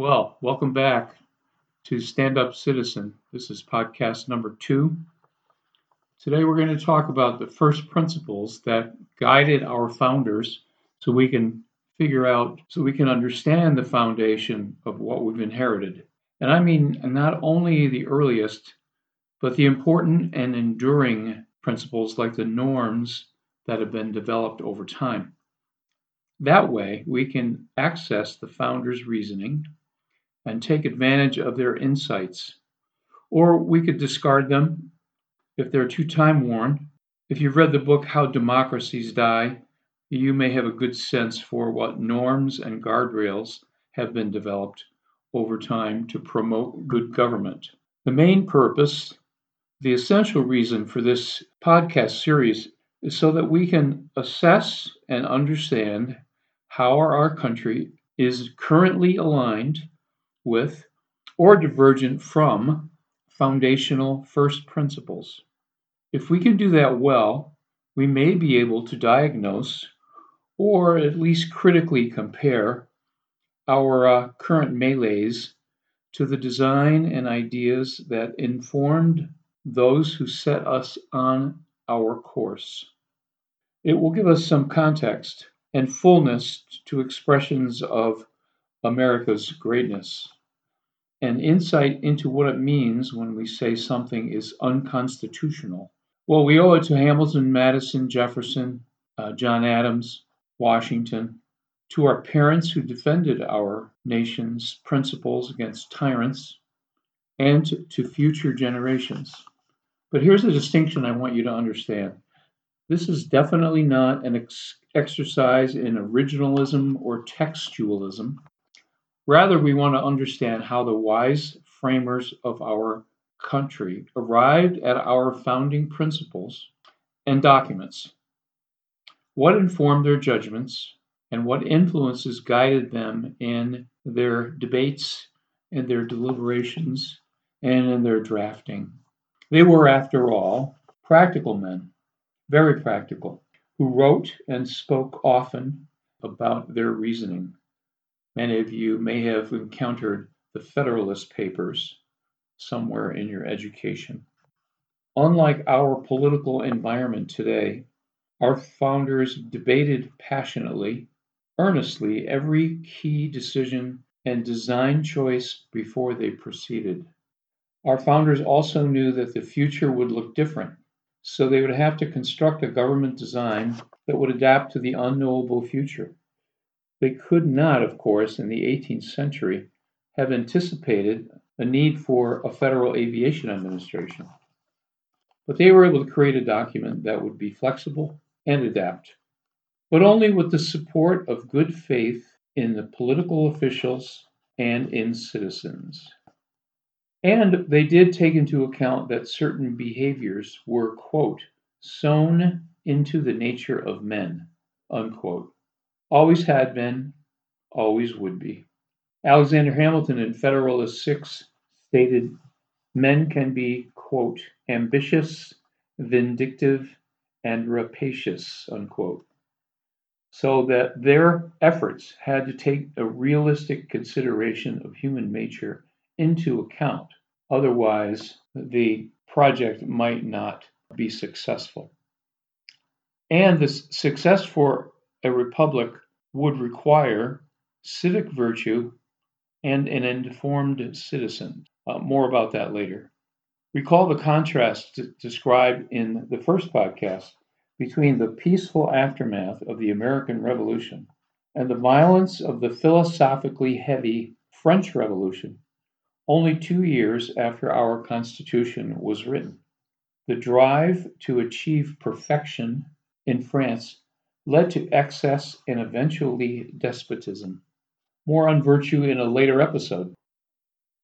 Well, welcome back to Stand Up Citizen. This is podcast number two. Today we're going to talk about the first principles that guided our founders so we can figure out, so we can understand the foundation of what we've inherited. And I mean not only the earliest, but the important and enduring principles like the norms that have been developed over time. That way, we can access the founders' reasoning and take advantage of their insights. Or we could discard them if they're too time worn. If you've read the book How Democracies Die, you may have a good sense for what norms and guardrails have been developed over time to promote good government. The main purpose, the essential reason for this podcast series is so that we can assess and understand how our country is currently aligned with or divergent from foundational first principles. If we can do that well, we may be able to diagnose or at least critically compare our uh, current melees to the design and ideas that informed those who set us on our course. It will give us some context and fullness to expressions of America's greatness, and insight into what it means when we say something is unconstitutional. Well, we owe it to Hamilton, Madison, Jefferson, uh, John Adams, Washington, to our parents who defended our nation's principles against tyrants, and to, to future generations. But here's a distinction I want you to understand. This is definitely not an ex- exercise in originalism or textualism. Rather, we want to understand how the wise framers of our country arrived at our founding principles and documents. What informed their judgments and what influences guided them in their debates and their deliberations and in their drafting. They were, after all, practical men, very practical who wrote and spoke often about their reasoning. Many of you may have encountered the Federalist Papers somewhere in your education. Unlike our political environment today, our founders debated passionately, earnestly, every key decision and design choice before they proceeded. Our founders also knew that the future would look different so they would have to construct a government design that would adapt to the unknowable future. They could not, of course, in the 18th century, have anticipated a need for a federal aviation administration. But they were able to create a document that would be flexible and adapt, but only with the support of good faith in the political officials and in citizens. And they did take into account that certain behaviors were, quote, sown into the nature of men, unquote. Always had been, always would be. Alexander Hamilton in Federalist 6 stated, Men can be, quote, ambitious, vindictive, and rapacious, unquote. So that their efforts had to take a realistic consideration of human nature into account. Otherwise, the project might not be successful. And the success for a republic would require civic virtue and an informed citizen. Uh, more about that later. Recall the contrast described in the first podcast between the peaceful aftermath of the American Revolution and the violence of the philosophically heavy French Revolution only two years after our Constitution was written. The drive to achieve perfection in France led to excess and eventually despotism. More on virtue in a later episode.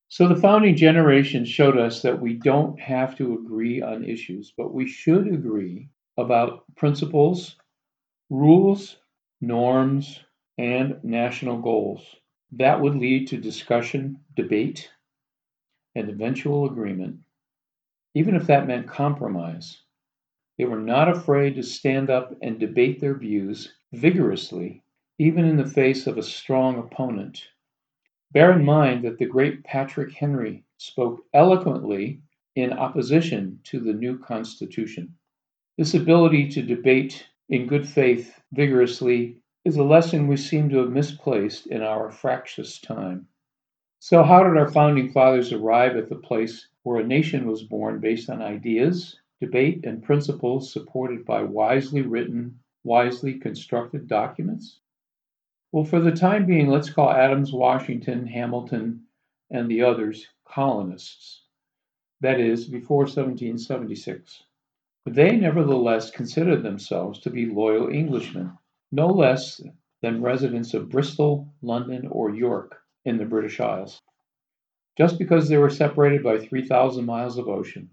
So, the founding generation showed us that we don't have to agree on issues, but we should agree about principles, rules, norms, and national goals. That would lead to discussion, debate, and eventual agreement, even if that meant compromise. They were not afraid to stand up and debate their views vigorously, even in the face of a strong opponent. Bear in mind that the great Patrick Henry spoke eloquently in opposition to the new Constitution. This ability to debate in good faith vigorously is a lesson we seem to have misplaced in our fractious time. So, how did our founding fathers arrive at the place where a nation was born based on ideas, debate, and principles supported by wisely written, wisely constructed documents? Well, for the time being, let's call Adams, Washington, Hamilton, and the others colonists. That is, before 1776. They nevertheless considered themselves to be loyal Englishmen, no less than residents of Bristol, London, or York in the British Isles. Just because they were separated by 3,000 miles of ocean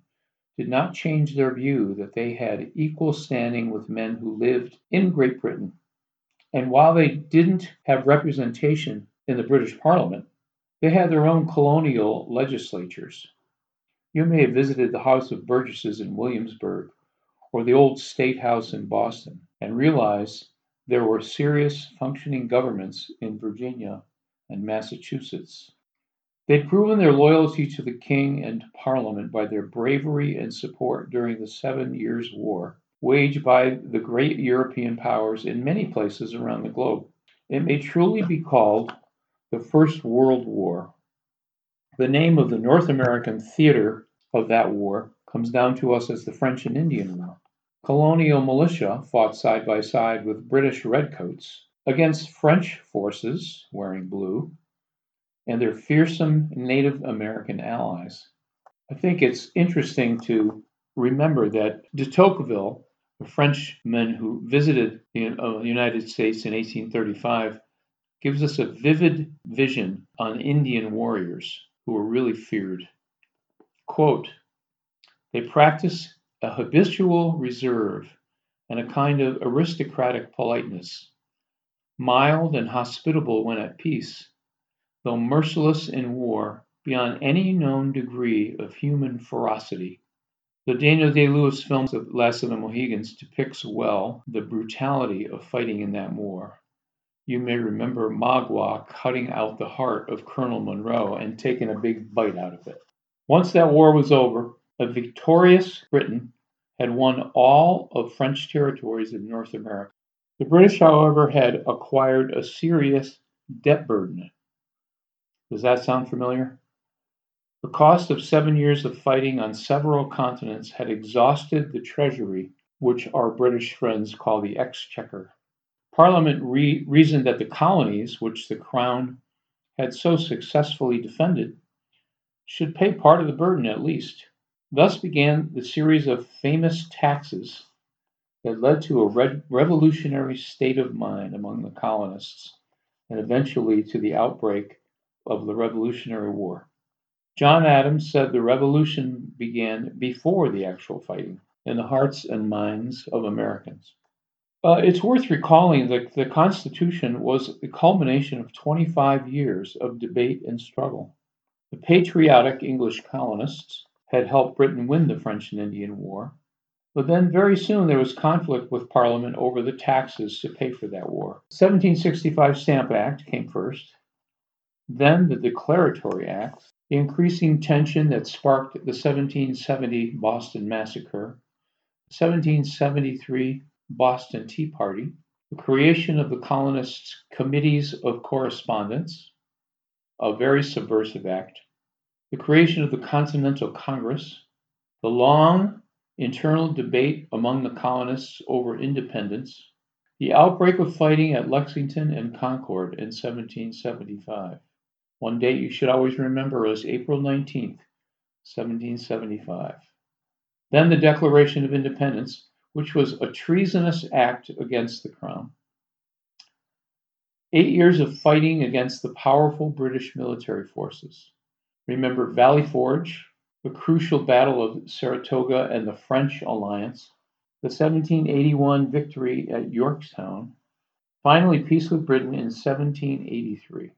did not change their view that they had equal standing with men who lived in Great Britain. And while they didn't have representation in the British Parliament, they had their own colonial legislatures. You may have visited the House of Burgesses in Williamsburg or the old State House in Boston and realized there were serious functioning governments in Virginia and Massachusetts. They'd proven their loyalty to the king and Parliament by their bravery and support during the Seven Years' War, waged by the great European powers in many places around the globe. It may truly be called the First World War. The name of the North American theater of that war comes down to us as the French and Indian War. Colonial militia fought side by side with British redcoats against French forces wearing blue and their fearsome Native American allies. I think it's interesting to remember that de Tocqueville, a Frenchman who visited the uh, United States in 1835, gives us a vivid vision on Indian warriors who were really feared. Quote, they practice a habitual reserve and a kind of aristocratic politeness, mild and hospitable when at peace, though merciless in war beyond any known degree of human ferocity. The Daniel Day Lewis film of Last of the Mohicans depicts well the brutality of fighting in that war. You may remember Magua cutting out the heart of Colonel Munro and taking a big bite out of it. Once that war was over, a victorious Britain had won all of French territories in North America. The British, however, had acquired a serious debt burden. Does that sound familiar? The cost of seven years of fighting on several continents had exhausted the treasury, which our British friends call the exchequer. Parliament re- reasoned that the colonies, which the Crown had so successfully defended, should pay part of the burden at least. Thus began the series of famous taxes that led to a re- revolutionary state of mind among the colonists and eventually to the outbreak of the Revolutionary War. John Adams said the revolution began before the actual fighting in the hearts and minds of Americans. Uh, it's worth recalling that the Constitution was the culmination of 25 years of debate and struggle. The patriotic English colonists had helped Britain win the French and Indian War. But then very soon there was conflict with Parliament over the taxes to pay for that war. 1765 Stamp Act came first, then the Declaratory Act, the increasing tension that sparked the 1770 Boston Massacre, 1773 Boston Tea Party, the creation of the colonists' committees of correspondence, a very subversive act, the creation of the Continental Congress, the long internal debate among the colonists over independence, the outbreak of fighting at Lexington and Concord in 1775. One date you should always remember is April 19, 1775. Then the Declaration of Independence, which was a treasonous act against the Crown. Eight years of fighting against the powerful British military forces. Remember Valley Forge, the crucial Battle of Saratoga and the French alliance, the 1781 victory at Yorktown, finally peace with Britain in 1783.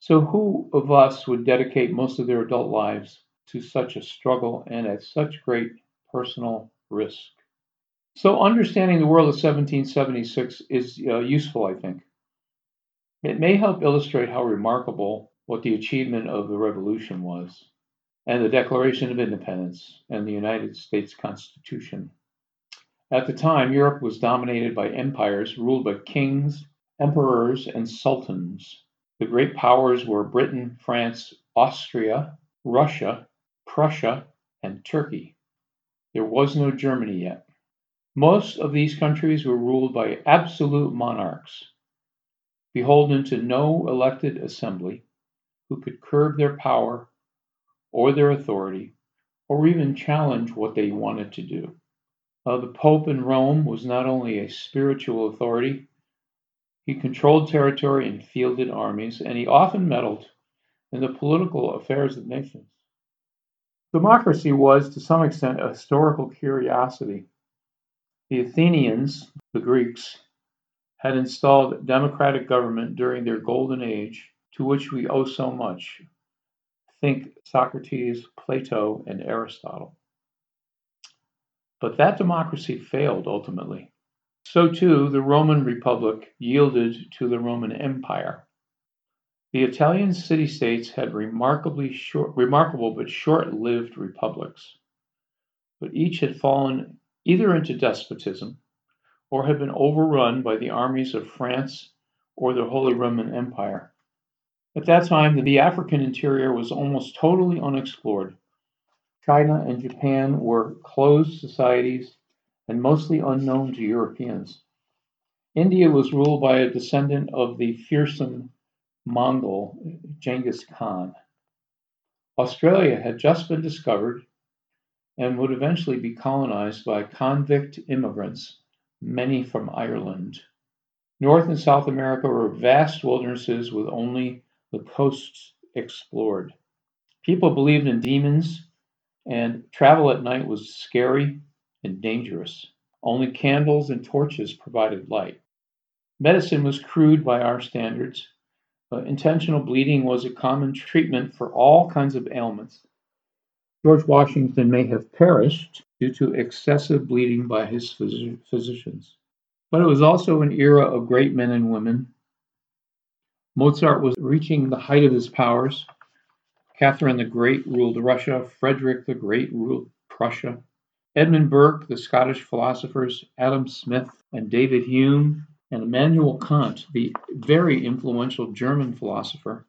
So, who of us would dedicate most of their adult lives to such a struggle and at such great personal risk? So, understanding the world of 1776 is uh, useful, I think. It may help illustrate how remarkable what the achievement of the revolution was, and the Declaration of Independence and the United States Constitution. At the time, Europe was dominated by empires ruled by kings, emperors, and sultans. The great powers were Britain, France, Austria, Russia, Prussia, and Turkey. There was no Germany yet. Most of these countries were ruled by absolute monarchs, beholden to no elected assembly, who could curb their power or their authority, or even challenge what they wanted to do. Uh, the Pope in Rome was not only a spiritual authority, he controlled territory and fielded armies, and he often meddled in the political affairs of nations. Democracy was, to some extent, a historical curiosity. The Athenians, the Greeks, had installed democratic government during their golden age, to which we owe so much. Think Socrates, Plato, and Aristotle. But that democracy failed ultimately. So too the Roman Republic yielded to the Roman Empire. The Italian city states had remarkably short, remarkable but short lived republics, but each had fallen either into despotism or had been overrun by the armies of France or the Holy Roman Empire. At that time, the African interior was almost totally unexplored. China and Japan were closed societies and mostly unknown to Europeans. India was ruled by a descendant of the fearsome Mongol Genghis Khan. Australia had just been discovered and would eventually be colonized by convict immigrants, many from Ireland. North and South America were vast wildernesses with only the coasts explored. People believed in demons and travel at night was scary and dangerous. Only candles and torches provided light. Medicine was crude by our standards. but intentional bleeding was a common treatment for all kinds of ailments. George Washington may have perished due to excessive bleeding by his phys- physicians. But it was also an era of great men and women. Mozart was reaching the height of his powers. Catherine the Great ruled Russia, Frederick the Great ruled Prussia. Edmund Burke, the Scottish philosophers Adam Smith and David Hume, and Immanuel Kant, the very influential German philosopher,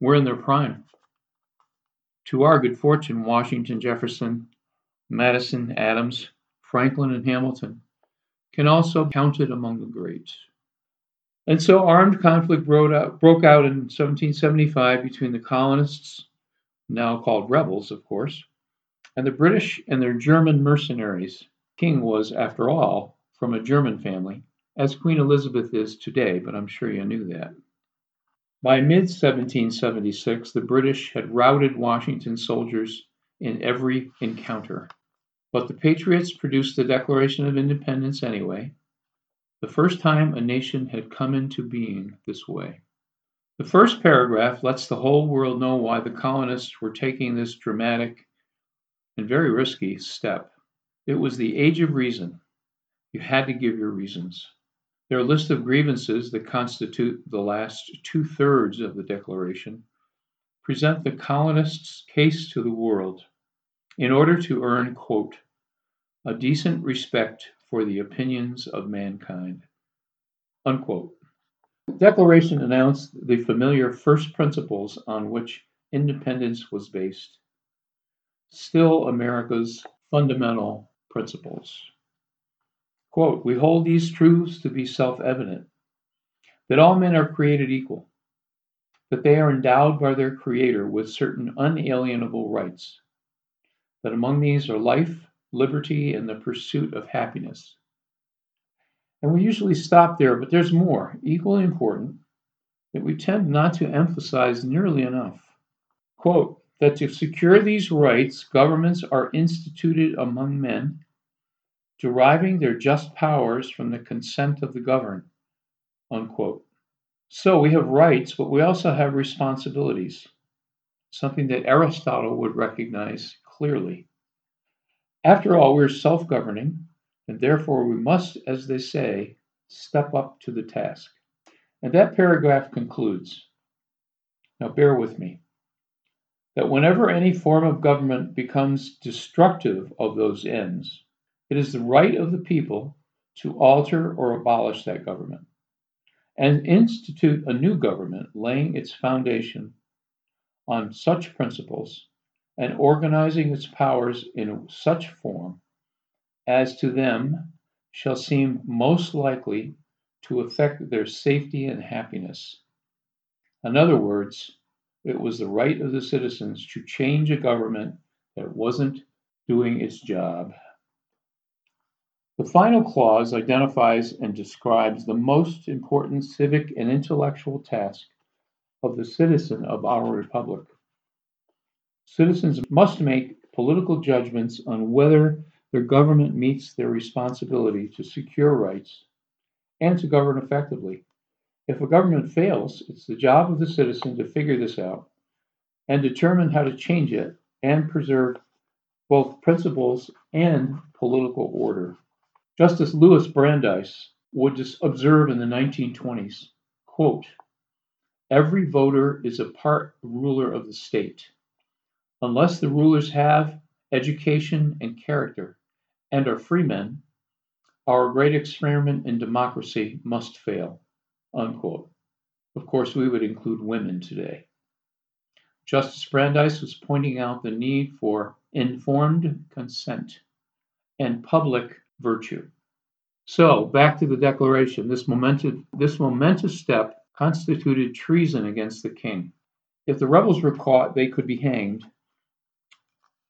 were in their prime. To our good fortune, Washington, Jefferson, Madison, Adams, Franklin, and Hamilton can also be counted among the greats. And so armed conflict broke out, broke out in 1775 between the colonists, now called rebels, of course, and the British and their German mercenaries. King was, after all, from a German family, as Queen Elizabeth is today, but I'm sure you knew that. By mid 1776, the British had routed Washington's soldiers in every encounter. But the Patriots produced the Declaration of Independence anyway, the first time a nation had come into being this way. The first paragraph lets the whole world know why the colonists were taking this dramatic and very risky step. It was the age of reason. You had to give your reasons. Their list of grievances that constitute the last two thirds of the Declaration present the colonists' case to the world in order to earn, quote, a decent respect for the opinions of mankind. Unquote. The Declaration announced the familiar first principles on which independence was based, still America's fundamental principles. Quote, we hold these truths to be self evident that all men are created equal, that they are endowed by their Creator with certain unalienable rights, that among these are life, liberty, and the pursuit of happiness. And we usually stop there, but there's more, equally important, that we tend not to emphasize nearly enough. Quote, that to secure these rights, governments are instituted among men, deriving their just powers from the consent of the governed. Unquote. So we have rights, but we also have responsibilities, something that Aristotle would recognize clearly. After all, we're self governing, and therefore we must, as they say, step up to the task. And that paragraph concludes Now, bear with me. That whenever any form of government becomes destructive of those ends, it is the right of the people to alter or abolish that government and institute a new government laying its foundation on such principles and organizing its powers in such form as to them shall seem most likely to affect their safety and happiness. In other words, it was the right of the citizens to change a government that wasn't doing its job. The final clause identifies and describes the most important civic and intellectual task of the citizen of our republic. Citizens must make political judgments on whether their government meets their responsibility to secure rights and to govern effectively. If a government fails, it's the job of the citizen to figure this out and determine how to change it and preserve both principles and political order. Justice Louis Brandeis would observe in the 1920s, quote, Every voter is a part ruler of the state. Unless the rulers have education and character and are freemen, our great experiment in democracy must fail. Unquote. Of course, we would include women today. Justice Brandeis was pointing out the need for informed consent and public virtue. So, back to the declaration. This momentous, this momentous step constituted treason against the king. If the rebels were caught, they could be hanged.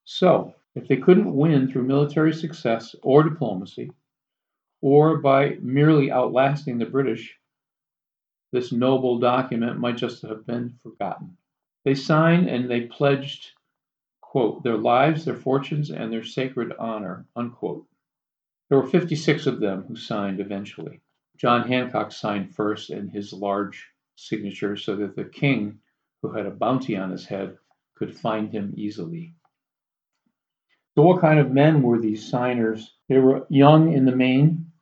So, if they couldn't win through military success or diplomacy, or by merely outlasting the British, this noble document might just have been forgotten. They signed and they pledged, quote, their lives, their fortunes, and their sacred honor, unquote. There were 56 of them who signed eventually. John Hancock signed first in his large signature so that the king, who had a bounty on his head, could find him easily. So, what kind of men were these signers? They were young in the main.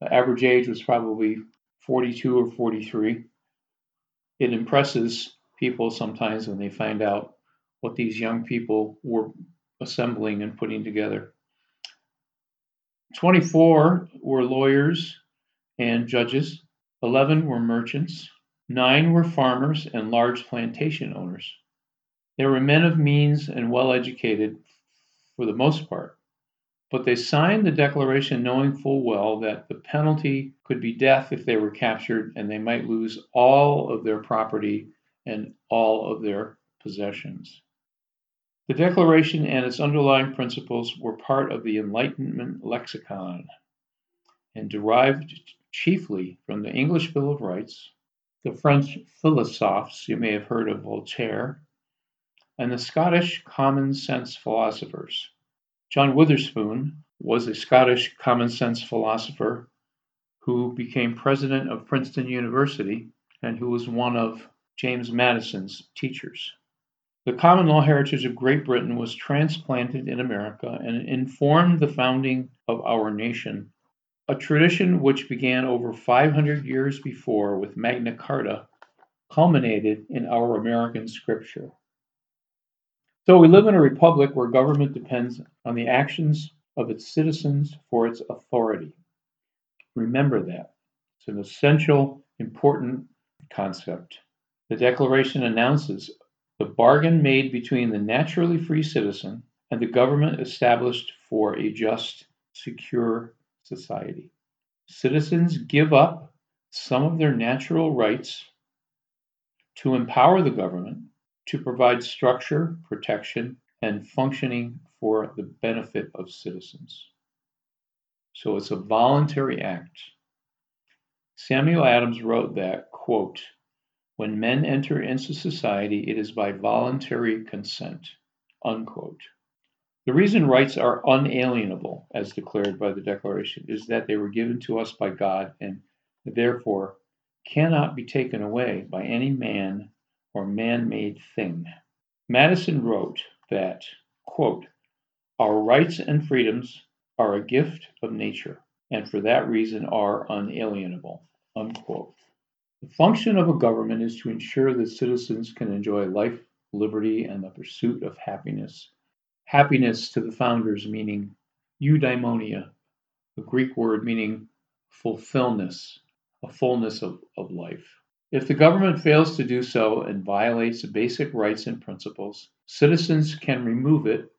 The average age was probably 42 or 43. It impresses people sometimes when they find out what these young people were assembling and putting together. 24 were lawyers and judges, 11 were merchants, 9 were farmers and large plantation owners. They were men of means and well educated for the most part, but they signed the declaration knowing full well that the penalty could be death if they were captured and they might lose all of their property and all of their possessions. The Declaration and its underlying principles were part of the Enlightenment lexicon and derived chiefly from the English Bill of Rights, the French philosophes, you may have heard of Voltaire, and the Scottish common sense philosophers. John Witherspoon was a Scottish common sense philosopher who became president of Princeton University and who was one of James Madison's teachers. The common law heritage of Great Britain was transplanted in America and informed the founding of our nation, a tradition which began over 500 years before with Magna Carta, culminated in our American scripture. So we live in a republic where government depends on the actions of its citizens for its authority. Remember that. It's an essential, important concept. The Declaration announces the bargain made between the naturally free citizen and the government established for a just, secure society. Citizens give up some of their natural rights to empower the government to provide structure, protection, and functioning for the benefit of citizens. So it's a voluntary act. Samuel Adams wrote that, quote, when men enter into society, it is by voluntary consent. Unquote. The reason rights are unalienable, as declared by the Declaration, is that they were given to us by God and therefore cannot be taken away by any man or man made thing. Madison wrote that, quote, Our rights and freedoms are a gift of nature, and for that reason are unalienable. Unquote. The function of a government is to ensure that citizens can enjoy life, liberty, and the pursuit of happiness. Happiness to the founders meaning eudaimonia, a Greek word meaning fulfillness, a fullness of, of life. If the government fails to do so and violates basic rights and principles, citizens can remove it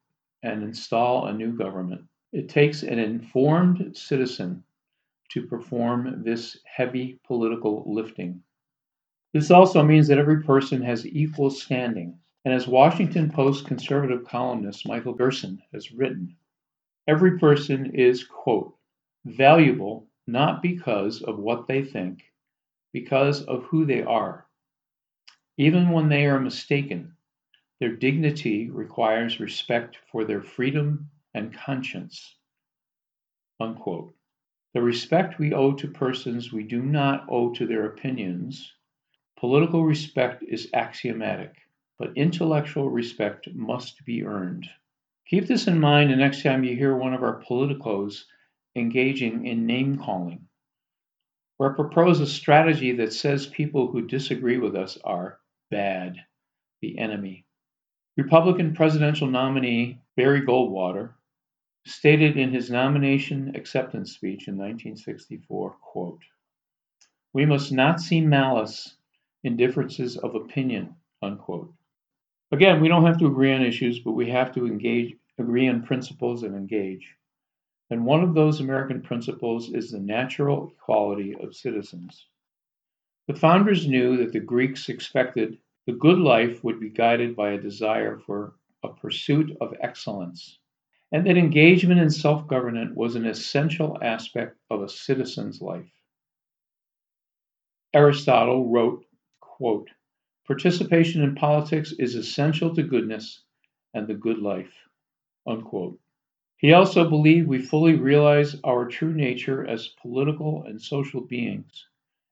and install a new government. It takes an informed citizen to perform this heavy political lifting. This also means that every person has equal standing. And as Washington Post conservative columnist Michael Gerson has written, every person is, quote, valuable not because of what they think, because of who they are. Even when they are mistaken, their dignity requires respect for their freedom and conscience. Unquote. The respect we owe to persons we do not owe to their opinions. Political respect is axiomatic, but intellectual respect must be earned. Keep this in mind the next time you hear one of our politicos engaging in name calling, or propose a strategy that says people who disagree with us are bad, the enemy. Republican presidential nominee Barry Goldwater stated in his nomination acceptance speech in 1964, quote, "We must not see malice in differences of opinion." Unquote. Again, we don't have to agree on issues, but we have to engage, agree on principles and engage. And one of those American principles is the natural equality of citizens. The founders knew that the Greeks expected the good life would be guided by a desire for a pursuit of excellence, and that engagement in self government was an essential aspect of a citizen's life. Aristotle wrote, quote, Participation in politics is essential to goodness and the good life. Unquote. He also believed we fully realize our true nature as political and social beings,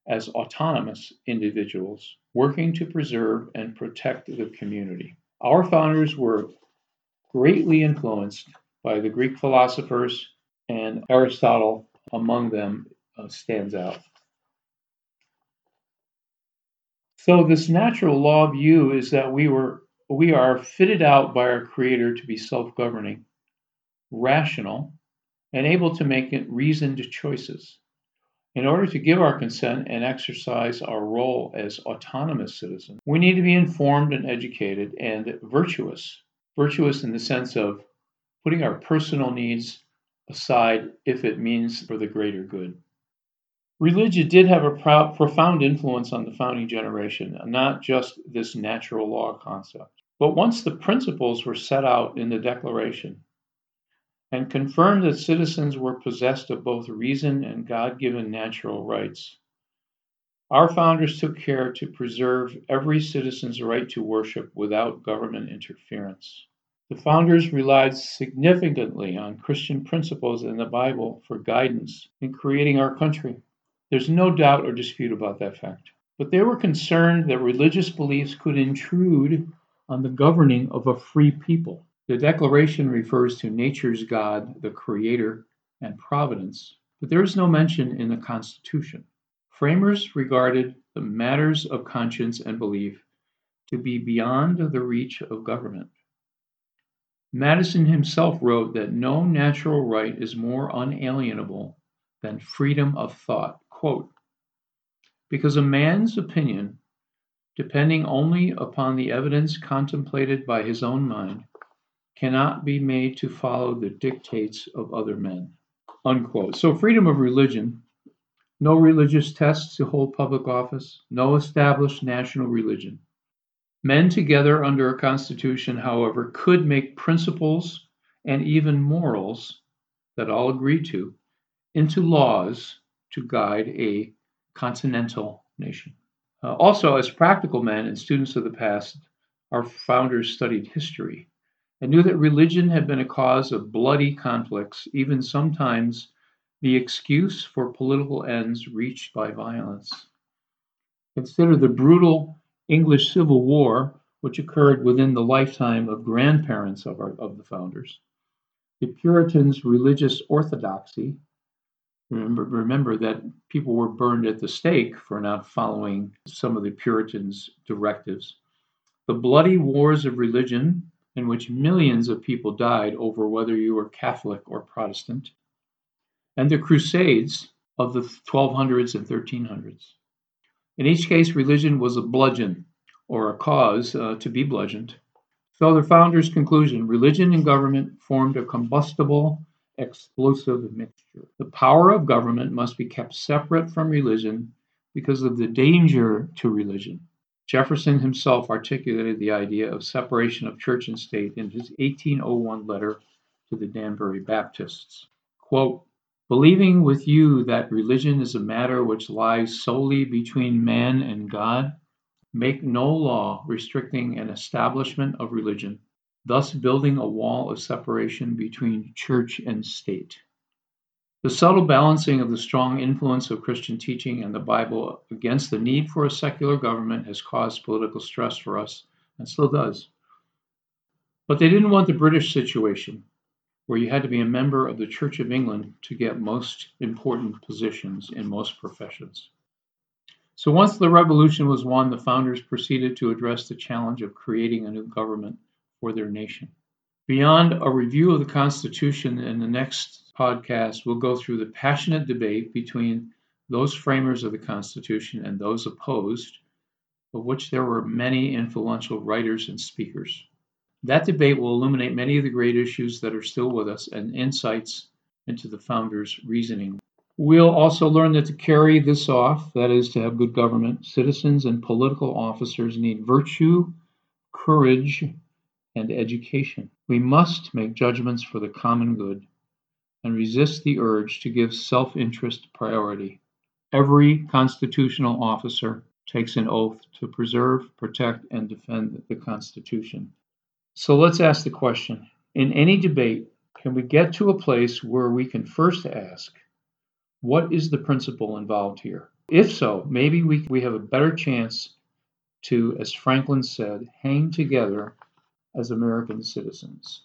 as autonomous individuals working to preserve and protect the community. Our founders were greatly influenced by the Greek philosophers, and Aristotle among them uh, stands out. So, this natural law view is that we were we are fitted out by our Creator to be self-governing rational, and able to make reasoned choices. In order to give our consent and exercise our role as autonomous citizens, we need to be informed and educated and virtuous. Virtuous in the sense of putting our personal needs aside if it means for the greater good. Religion did have a pro- profound influence on the founding generation, not just this natural law concept. But once the principles were set out in the Declaration, and confirmed that citizens were possessed of both reason and God given natural rights. Our founders took care to preserve every citizen's right to worship without government interference. The founders relied significantly on Christian principles in the Bible for guidance in creating our country. There's no doubt or dispute about that fact. But they were concerned that religious beliefs could intrude on the governing of a free people. The Declaration refers to nature's God, the Creator, and providence, but there is no mention in the Constitution. Framers regarded the matters of conscience and belief to be beyond the reach of government. Madison himself wrote that no natural right is more unalienable than freedom of thought. Quote, because a man's opinion, depending only upon the evidence contemplated by his own mind, cannot be made to follow the dictates of other men. Unquote. So, freedom of religion, no religious tests to hold public office, no established national religion. Men together under a constitution, however, could make principles and even morals that all agree to into laws to guide a continental nation. Uh, also, as practical men and students of the past, our founders studied history and knew that religion had been a cause of bloody conflicts, even sometimes the excuse for political ends reached by violence. Consider the brutal English Civil War, which occurred within the lifetime of grandparents of, our, of the founders, the Puritans' religious orthodoxy, Remember, remember that people were burned at the stake for not following some of the Puritans' directives. The bloody wars of religion, in which millions of people died over whether you were Catholic or Protestant, and the Crusades of the 1200s and 1300s. In each case, religion was a bludgeon or a cause uh, to be bludgeoned. So the founders' conclusion religion and government formed a combustible, explosive mixture. The power of government must be kept separate from religion because of the danger to religion. Jefferson himself articulated the idea of separation of church and state in his 1801 letter to the Danbury Baptists. Quote, Believing with you that religion is a matter which lies solely between man and God, make no law restricting an establishment of religion, thus building a wall of separation between church and state. The subtle balancing of the strong influence of Christian teaching and the Bible against the need for a secular government has caused political stress for us and still does. But they didn't want the British situation, where you had to be a member of the Church of England to get most important positions in most professions. So once the revolution was won, the founders proceeded to address the challenge of creating a new government for their nation. Beyond a review of the Constitution in the next podcast, we'll go through the passionate debate between those framers of the Constitution and those opposed, of which there were many influential writers and speakers. That debate will illuminate many of the great issues that are still with us and insights into the founders' reasoning. We'll also learn that to carry this off, that is, to have good government, citizens and political officers need virtue, courage, and education. We must make judgments for the common good and resist the urge to give self interest priority. Every constitutional officer takes an oath to preserve, protect, and defend the Constitution. So let's ask the question in any debate, can we get to a place where we can first ask, what is the principle involved here? If so, maybe we, we have a better chance to, as Franklin said, hang together as American citizens.